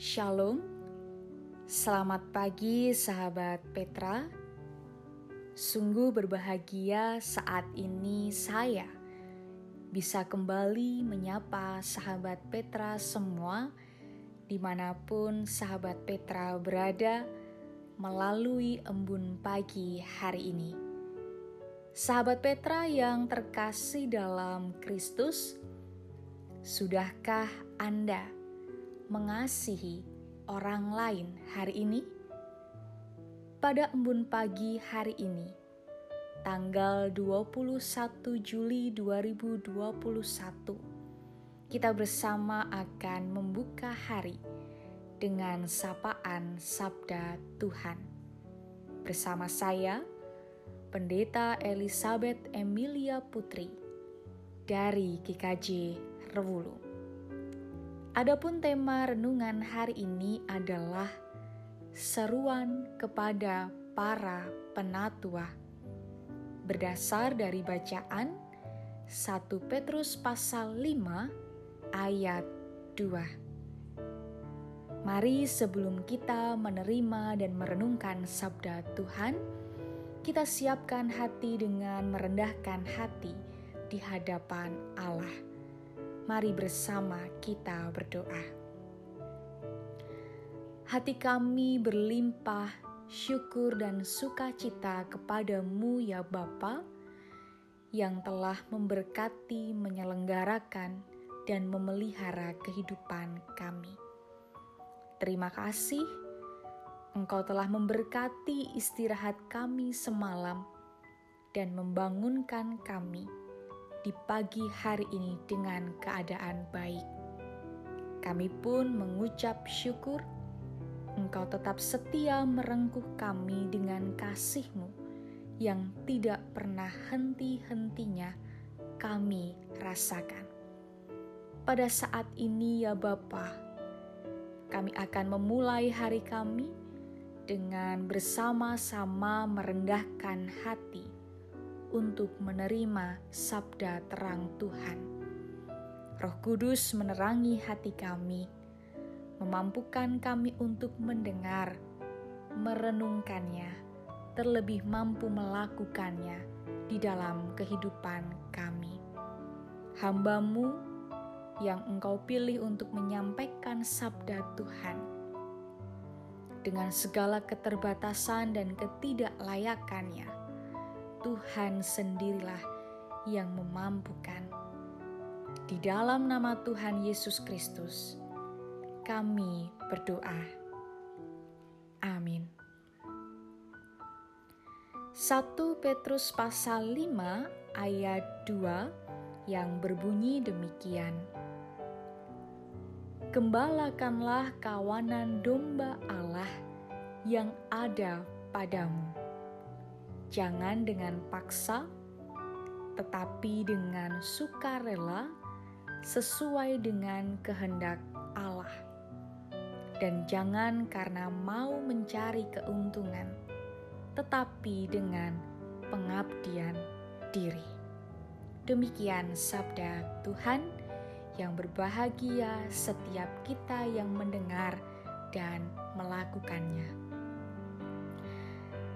Shalom, selamat pagi sahabat Petra. Sungguh berbahagia saat ini saya bisa kembali menyapa sahabat Petra semua di mana pun sahabat Petra berada melalui embun pagi hari ini. Sahabat Petra yang terkasih dalam Kristus, sudahkah Anda mengasihi orang lain hari ini? Pada embun pagi hari ini, tanggal 21 Juli 2021, kita bersama akan membuka hari dengan sapaan Sabda Tuhan. Bersama saya, Pendeta Elizabeth Emilia Putri dari GKJ Rewulu. Adapun tema renungan hari ini adalah seruan kepada para penatua. Berdasar dari bacaan 1 Petrus pasal 5 ayat 2. Mari sebelum kita menerima dan merenungkan sabda Tuhan, kita siapkan hati dengan merendahkan hati di hadapan Allah. Mari bersama kita berdoa. Hati kami berlimpah syukur dan sukacita kepadamu ya Bapa yang telah memberkati, menyelenggarakan, dan memelihara kehidupan kami. Terima kasih, Engkau telah memberkati istirahat kami semalam dan membangunkan kami di pagi hari ini dengan keadaan baik. Kami pun mengucap syukur Engkau tetap setia merengkuh kami dengan kasih-Mu yang tidak pernah henti-hentinya kami rasakan. Pada saat ini ya Bapa, kami akan memulai hari kami dengan bersama-sama merendahkan hati untuk menerima sabda terang Tuhan. Roh Kudus menerangi hati kami memampukan kami untuk mendengar, merenungkannya, terlebih mampu melakukannya di dalam kehidupan kami. Hambamu yang engkau pilih untuk menyampaikan sabda Tuhan dengan segala keterbatasan dan ketidaklayakannya, Tuhan sendirilah yang memampukan. Di dalam nama Tuhan Yesus Kristus, kami berdoa. Amin. 1 Petrus pasal 5 ayat 2 yang berbunyi demikian. Gembalakanlah kawanan domba Allah yang ada padamu. Jangan dengan paksa, tetapi dengan sukarela sesuai dengan kehendak Allah dan jangan karena mau mencari keuntungan, tetapi dengan pengabdian diri. Demikian sabda Tuhan yang berbahagia setiap kita yang mendengar dan melakukannya.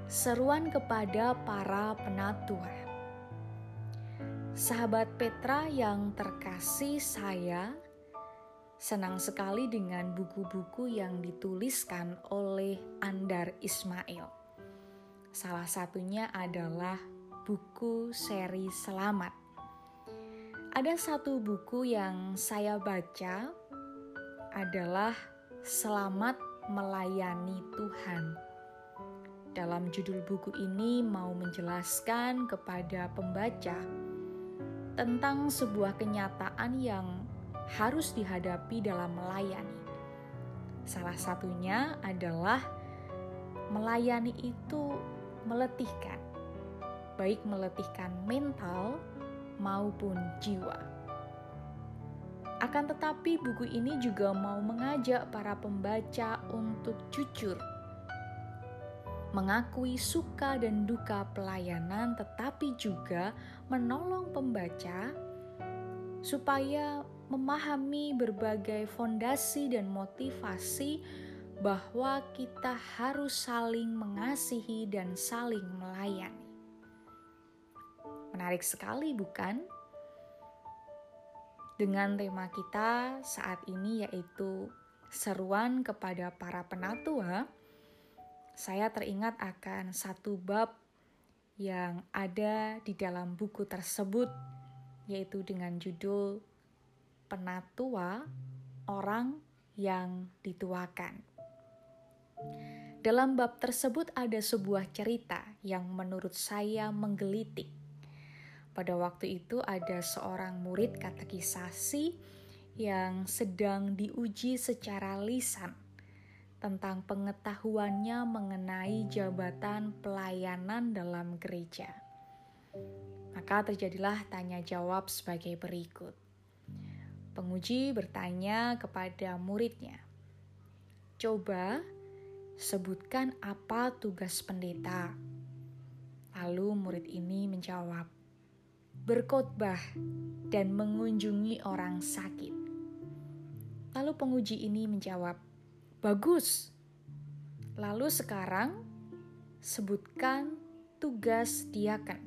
Seruan kepada para penatua. Sahabat Petra yang terkasih saya senang sekali dengan buku-buku yang dituliskan oleh Andar Ismail. Salah satunya adalah buku seri Selamat. Ada satu buku yang saya baca adalah Selamat Melayani Tuhan. Dalam judul buku ini mau menjelaskan kepada pembaca tentang sebuah kenyataan yang harus dihadapi dalam melayani. Salah satunya adalah melayani itu meletihkan, baik meletihkan mental maupun jiwa. Akan tetapi, buku ini juga mau mengajak para pembaca untuk jujur, mengakui suka dan duka pelayanan, tetapi juga menolong pembaca supaya memahami berbagai fondasi dan motivasi bahwa kita harus saling mengasihi dan saling melayani. Menarik sekali, bukan? Dengan tema kita saat ini, yaitu seruan kepada para penatua, saya teringat akan satu bab yang ada di dalam buku tersebut, yaitu dengan judul "Penatua Orang yang Dituakan". Dalam bab tersebut ada sebuah cerita yang menurut saya menggelitik. Pada waktu itu ada seorang murid katekisasi yang sedang diuji secara lisan tentang pengetahuannya mengenai jabatan pelayanan dalam gereja. Maka terjadilah tanya jawab sebagai berikut. Penguji bertanya kepada muridnya, "Coba sebutkan apa tugas pendeta." Lalu murid ini menjawab, "Berkhotbah dan mengunjungi orang sakit." Lalu penguji ini menjawab, Bagus. Lalu sekarang sebutkan tugas diaken.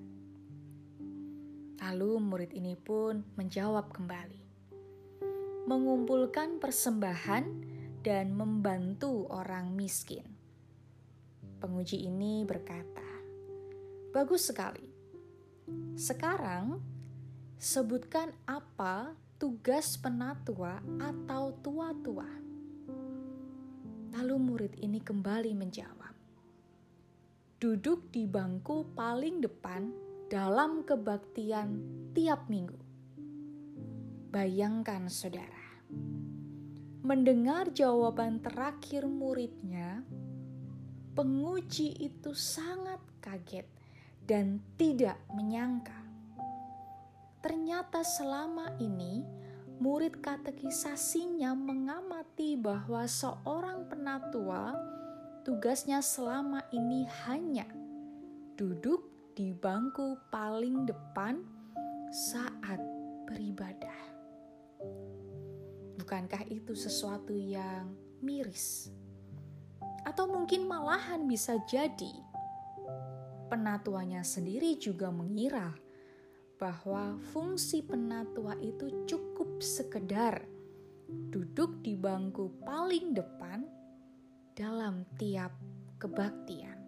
Lalu murid ini pun menjawab kembali. Mengumpulkan persembahan dan membantu orang miskin. Penguji ini berkata, "Bagus sekali. Sekarang sebutkan apa tugas penatua atau tua-tua." Lalu murid ini kembali menjawab, "Duduk di bangku paling depan dalam kebaktian tiap minggu." Bayangkan, saudara, mendengar jawaban terakhir muridnya, penguji itu sangat kaget dan tidak menyangka. Ternyata selama ini murid katekisasinya mengamati bahwa seorang penatua tugasnya selama ini hanya duduk di bangku paling depan saat beribadah. Bukankah itu sesuatu yang miris? Atau mungkin malahan bisa jadi penatuanya sendiri juga mengira bahwa fungsi penatua itu cukup sekedar duduk di bangku paling depan dalam tiap kebaktian.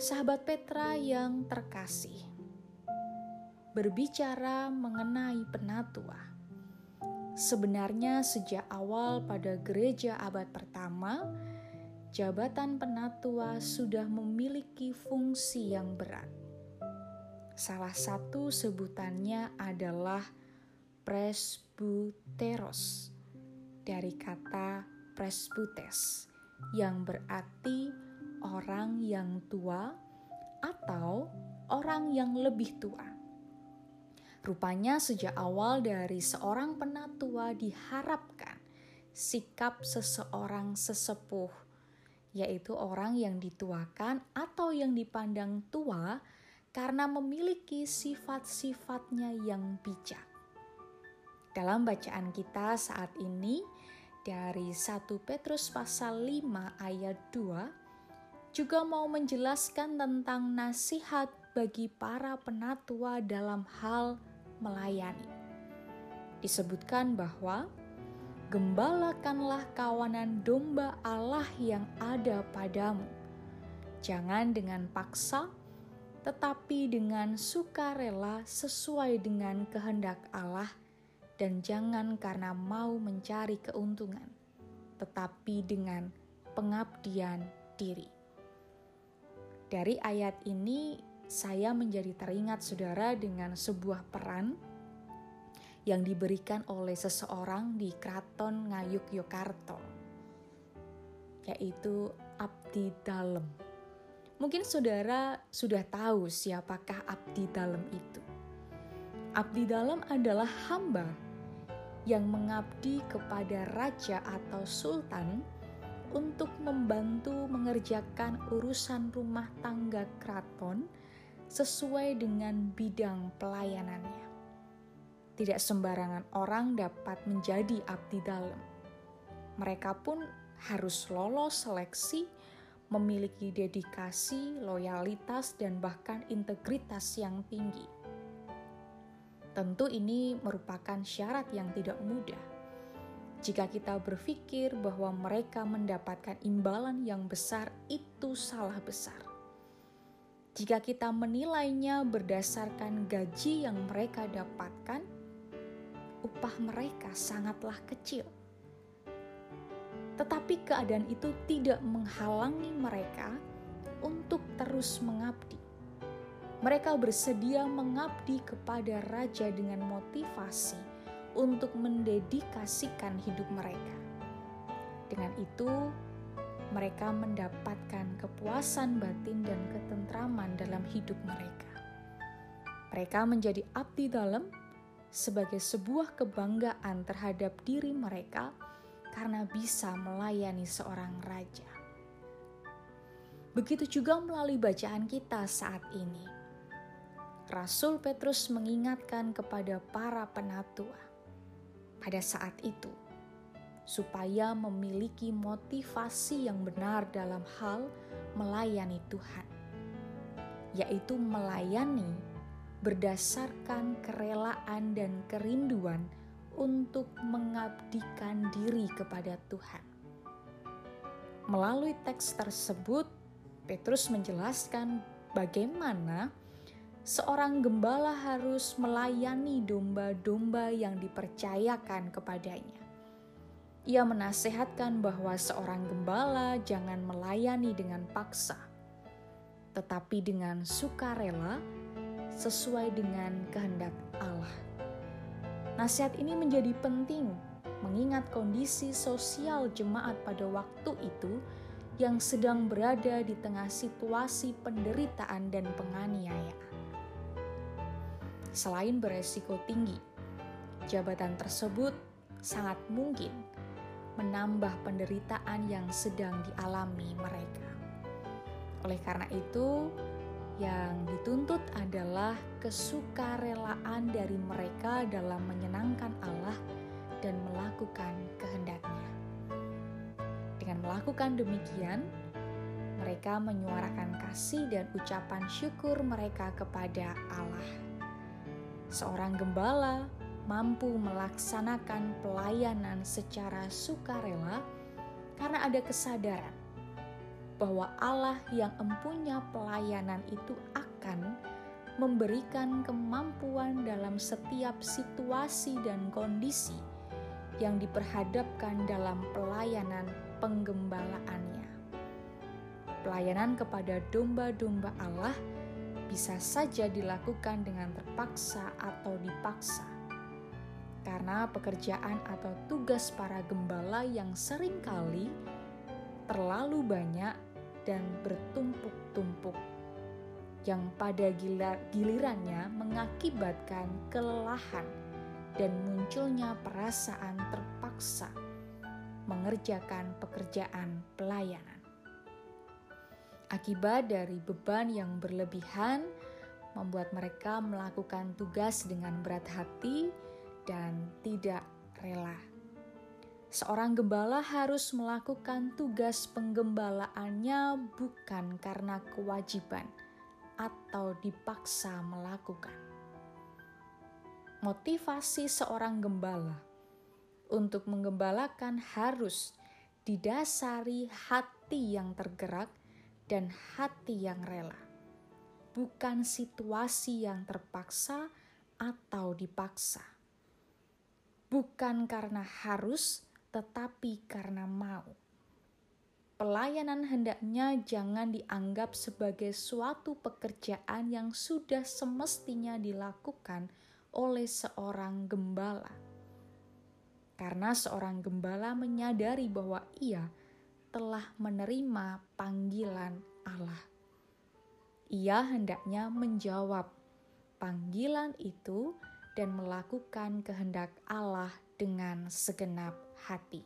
Sahabat Petra yang terkasih, berbicara mengenai penatua. Sebenarnya sejak awal pada gereja abad pertama, jabatan penatua sudah memiliki fungsi yang berat Salah satu sebutannya adalah presbuteros dari kata presbutes yang berarti orang yang tua atau orang yang lebih tua. Rupanya sejak awal dari seorang penatua diharapkan sikap seseorang sesepuh, yaitu orang yang dituakan atau yang dipandang tua karena memiliki sifat-sifatnya yang bijak. Dalam bacaan kita saat ini dari 1 Petrus pasal 5 ayat 2 juga mau menjelaskan tentang nasihat bagi para penatua dalam hal melayani. Disebutkan bahwa gembalakanlah kawanan domba Allah yang ada padamu. Jangan dengan paksa tetapi dengan sukarela sesuai dengan kehendak Allah, dan jangan karena mau mencari keuntungan, tetapi dengan pengabdian diri. Dari ayat ini, saya menjadi teringat saudara dengan sebuah peran yang diberikan oleh seseorang di Kraton Ngayuk Yokarto, yaitu Abdi Dalem. Mungkin saudara sudah tahu siapakah abdi dalam itu. Abdi dalam adalah hamba yang mengabdi kepada raja atau sultan untuk membantu mengerjakan urusan rumah tangga keraton sesuai dengan bidang pelayanannya. tidak sembarangan orang dapat menjadi abdi dalam. Mereka pun harus lolos seleksi, memiliki dedikasi, loyalitas, dan bahkan integritas yang tinggi. Tentu, ini merupakan syarat yang tidak mudah. Jika kita berpikir bahwa mereka mendapatkan imbalan yang besar, itu salah besar jika kita menilainya berdasarkan gaji yang mereka dapatkan, upah mereka sangatlah kecil. Tetapi keadaan itu tidak menghalangi mereka untuk terus mengabdi. Mereka bersedia mengabdi kepada raja dengan motivasi untuk mendedikasikan hidup mereka. Dengan itu, mereka mendapatkan kepuasan batin dan ketentraman dalam hidup mereka. Mereka menjadi abdi dalam sebagai sebuah kebanggaan terhadap diri mereka karena bisa melayani seorang raja. Begitu juga melalui bacaan kita saat ini. Rasul Petrus mengingatkan kepada para penatua pada saat itu supaya memiliki motivasi yang benar dalam hal melayani Tuhan, yaitu melayani berdasarkan kerelaan dan kerinduan untuk mengabdikan diri kepada Tuhan. Melalui teks tersebut, Petrus menjelaskan bagaimana seorang gembala harus melayani domba-domba yang dipercayakan kepadanya. Ia menasehatkan bahwa seorang gembala jangan melayani dengan paksa, tetapi dengan sukarela sesuai dengan kehendak Allah. Nasihat ini menjadi penting mengingat kondisi sosial jemaat pada waktu itu yang sedang berada di tengah situasi penderitaan dan penganiayaan. Selain beresiko tinggi, jabatan tersebut sangat mungkin menambah penderitaan yang sedang dialami mereka. Oleh karena itu, yang dituntut adalah kesukarelaan dari mereka dalam menyenangkan Allah dan melakukan kehendaknya. Dengan melakukan demikian, mereka menyuarakan kasih dan ucapan syukur mereka kepada Allah. Seorang gembala mampu melaksanakan pelayanan secara sukarela karena ada kesadaran bahwa Allah yang empunya pelayanan itu akan memberikan kemampuan dalam setiap situasi dan kondisi yang diperhadapkan dalam pelayanan penggembalaannya. Pelayanan kepada domba-domba Allah bisa saja dilakukan dengan terpaksa atau dipaksa karena pekerjaan atau tugas para gembala yang sering kali terlalu banyak dan bertumpuk-tumpuk yang pada gilirannya mengakibatkan kelelahan dan munculnya perasaan terpaksa mengerjakan pekerjaan pelayanan. Akibat dari beban yang berlebihan membuat mereka melakukan tugas dengan berat hati dan tidak rela. Seorang gembala harus melakukan tugas penggembalaannya bukan karena kewajiban atau dipaksa melakukan. Motivasi seorang gembala untuk menggembalakan harus didasari hati yang tergerak dan hati yang rela, bukan situasi yang terpaksa atau dipaksa. Bukan karena harus, tetapi karena mau. Pelayanan hendaknya jangan dianggap sebagai suatu pekerjaan yang sudah semestinya dilakukan oleh seorang gembala, karena seorang gembala menyadari bahwa ia telah menerima panggilan Allah. Ia hendaknya menjawab panggilan itu dan melakukan kehendak Allah dengan segenap hati.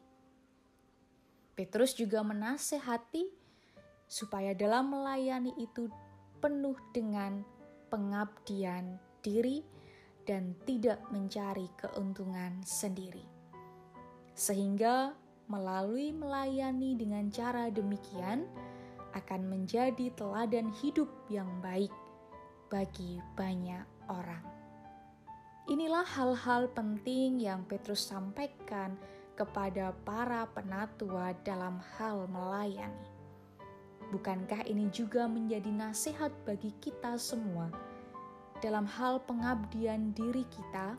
Petrus juga menasehati supaya dalam melayani itu penuh dengan pengabdian diri dan tidak mencari keuntungan sendiri. Sehingga melalui melayani dengan cara demikian akan menjadi teladan hidup yang baik bagi banyak orang. Inilah hal-hal penting yang Petrus sampaikan kepada para penatua dalam hal melayani. Bukankah ini juga menjadi nasihat bagi kita semua dalam hal pengabdian diri kita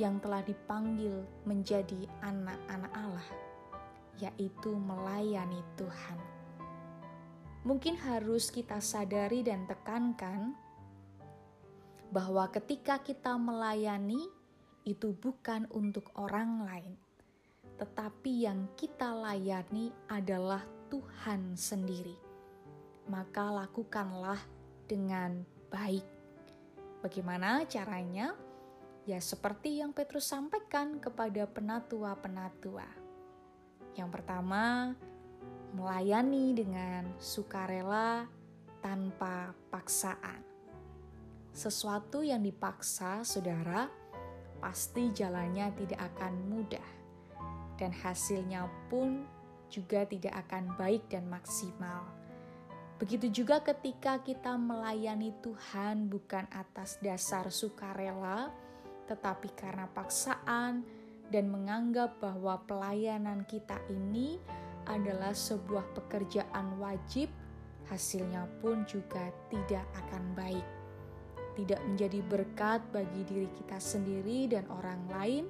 yang telah dipanggil menjadi anak-anak Allah, yaitu melayani Tuhan? Mungkin harus kita sadari dan tekankan bahwa ketika kita melayani itu bukan untuk orang lain, tetapi yang kita layani adalah Tuhan sendiri. Maka lakukanlah dengan baik. Bagaimana caranya? Ya, seperti yang Petrus sampaikan kepada penatua-penatua. Yang pertama, melayani dengan sukarela tanpa paksaan. Sesuatu yang dipaksa, saudara, pasti jalannya tidak akan mudah, dan hasilnya pun juga tidak akan baik dan maksimal. Begitu juga ketika kita melayani Tuhan bukan atas dasar sukarela, tetapi karena paksaan dan menganggap bahwa pelayanan kita ini adalah sebuah pekerjaan wajib, hasilnya pun juga tidak akan baik. Tidak menjadi berkat bagi diri kita sendiri dan orang lain,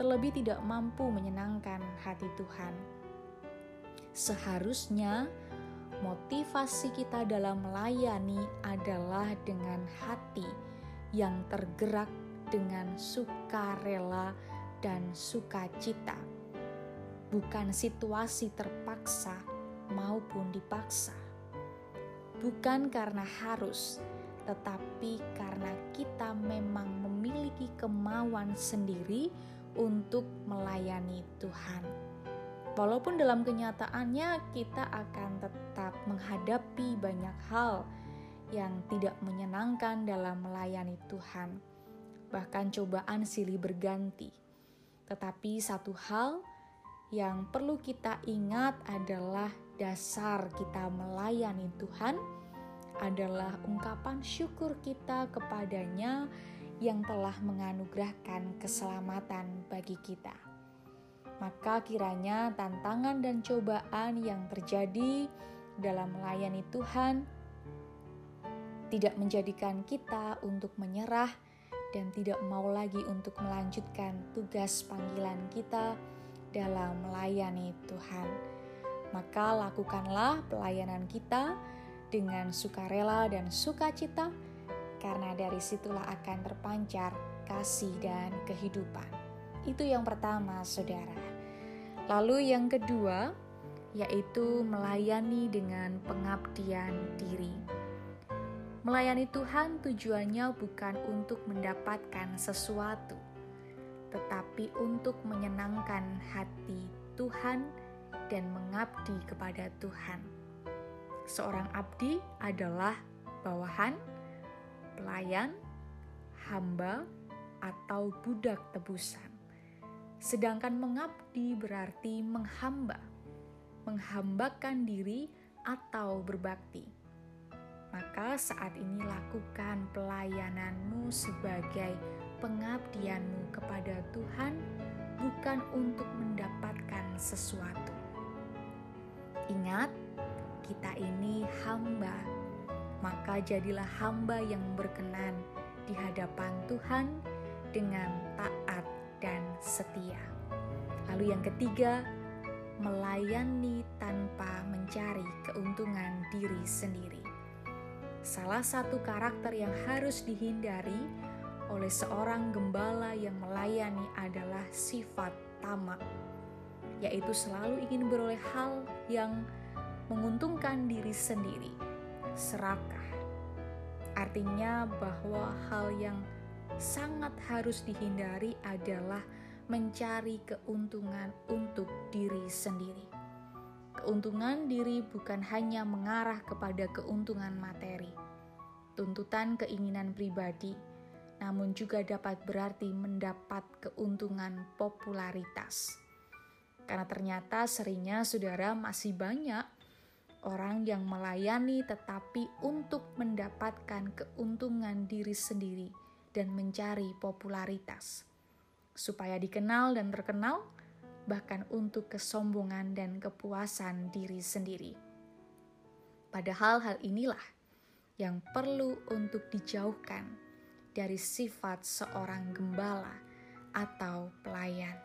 terlebih tidak mampu menyenangkan hati Tuhan. Seharusnya motivasi kita dalam melayani adalah dengan hati yang tergerak dengan sukarela dan sukacita, bukan situasi terpaksa maupun dipaksa. Bukan karena harus, tetapi karena kita memang memiliki kemauan sendiri untuk melayani Tuhan. Walaupun dalam kenyataannya kita akan tetap menghadapi banyak hal yang tidak menyenangkan dalam melayani Tuhan, bahkan cobaan silih berganti. Tetapi satu hal yang perlu kita ingat adalah dasar kita melayani Tuhan adalah ungkapan syukur kita kepadanya yang telah menganugerahkan keselamatan bagi kita. Maka kiranya tantangan dan cobaan yang terjadi dalam melayani Tuhan tidak menjadikan kita untuk menyerah dan tidak mau lagi untuk melanjutkan tugas panggilan kita dalam melayani Tuhan. Maka lakukanlah pelayanan kita dengan sukarela dan sukacita, karena dari situlah akan terpancar kasih dan kehidupan. Itu yang pertama, saudara. Lalu yang kedua, yaitu melayani dengan pengabdian diri. Melayani Tuhan tujuannya bukan untuk mendapatkan sesuatu, tetapi untuk menyenangkan hati Tuhan dan mengabdi kepada Tuhan. Seorang abdi adalah bawahan, pelayan, hamba, atau budak tebusan. Sedangkan mengabdi berarti menghamba, menghambakan diri atau berbakti. Maka saat ini lakukan pelayananmu sebagai pengabdianmu kepada Tuhan bukan untuk mendapatkan sesuatu. Ingat, kita ini hamba, maka jadilah hamba yang berkenan di hadapan Tuhan dengan taat dan setia. Lalu yang ketiga, melayani tanpa mencari keuntungan diri sendiri. Salah satu karakter yang harus dihindari oleh seorang gembala yang melayani adalah sifat tamak, yaitu selalu ingin beroleh hal yang menguntungkan diri sendiri, serakah. Artinya bahwa hal yang sangat harus dihindari adalah mencari keuntungan untuk diri sendiri. Keuntungan diri bukan hanya mengarah kepada keuntungan materi, tuntutan keinginan pribadi, namun juga dapat berarti mendapat keuntungan popularitas. Karena ternyata seringnya saudara masih banyak orang yang melayani tetapi untuk mendapatkan keuntungan diri sendiri dan mencari popularitas. Supaya dikenal dan terkenal, bahkan untuk kesombongan dan kepuasan diri sendiri. Padahal hal inilah yang perlu untuk dijauhkan dari sifat seorang gembala atau pelayan.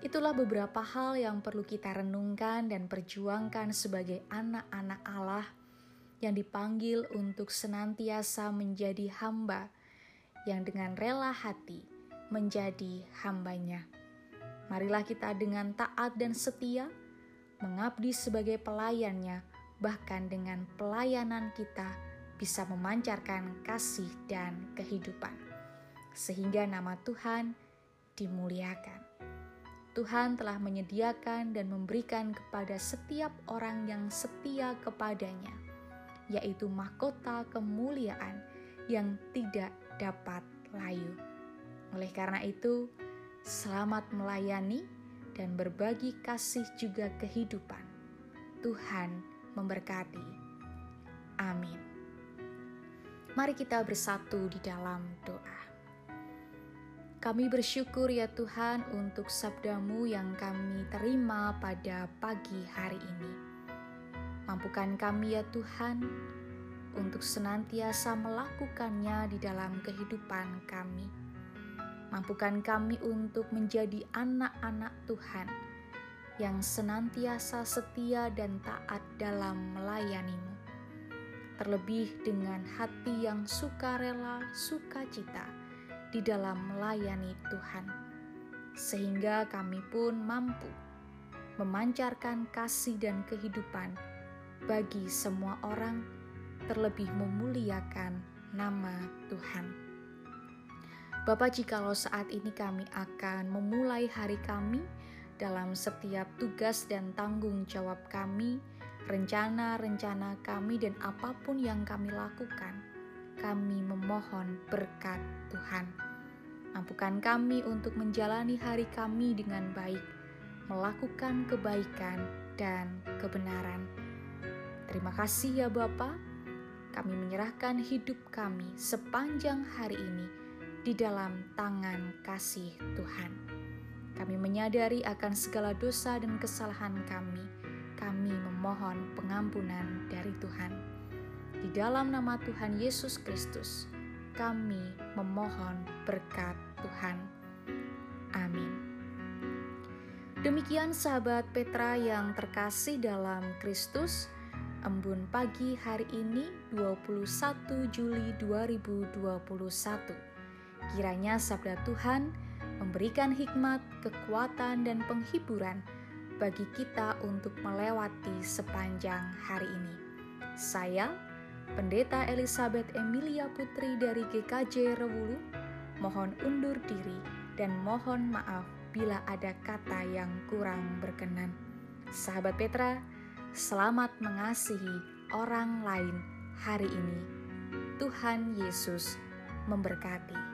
Itulah beberapa hal yang perlu kita renungkan dan perjuangkan sebagai anak-anak Allah yang dipanggil untuk senantiasa menjadi hamba yang dengan rela hati menjadi hambanya. Marilah kita dengan taat dan setia mengabdi sebagai pelayannya, bahkan dengan pelayanan kita bisa memancarkan kasih dan kehidupan, sehingga nama Tuhan dimuliakan. Tuhan telah menyediakan dan memberikan kepada setiap orang yang setia kepadanya, yaitu mahkota kemuliaan yang tidak dapat layu. Oleh karena itu, selamat melayani dan berbagi kasih juga kehidupan. Tuhan memberkati. Amin. Mari kita bersatu di dalam doa. Kami bersyukur ya Tuhan untuk sabdamu yang kami terima pada pagi hari ini. Mampukan kami ya Tuhan untuk senantiasa melakukannya di dalam kehidupan kami. Mampukan kami untuk menjadi anak-anak Tuhan yang senantiasa setia dan taat dalam melayanimu terlebih dengan hati yang sukarela, sukacita di dalam melayani Tuhan, sehingga kami pun mampu memancarkan kasih dan kehidupan bagi semua orang, terlebih memuliakan nama Tuhan. Bapak, jikalau saat ini kami akan memulai hari kami dalam setiap tugas dan tanggung jawab kami, rencana-rencana kami dan apa pun yang kami lakukan, kami memohon berkat Tuhan. Mampukan kami untuk menjalani hari kami dengan baik, melakukan kebaikan dan kebenaran. Terima kasih ya Bapa. Kami menyerahkan hidup kami sepanjang hari ini di dalam tangan kasih Tuhan. Kami menyadari akan segala dosa dan kesalahan kami kami memohon pengampunan dari Tuhan. Di dalam nama Tuhan Yesus Kristus, kami memohon berkat Tuhan. Amin. Demikian sahabat Petra yang terkasih dalam Kristus, embun pagi hari ini 21 Juli 2021. Kiranya sabda Tuhan memberikan hikmat, kekuatan, dan penghiburan bagi kita untuk melewati sepanjang hari ini. Saya, Pendeta Elizabeth Emilia Putri dari GKJ Rewulu, mohon undur diri dan mohon maaf bila ada kata yang kurang berkenan. Sahabat Petra, selamat mengasihi orang lain hari ini. Tuhan Yesus memberkati.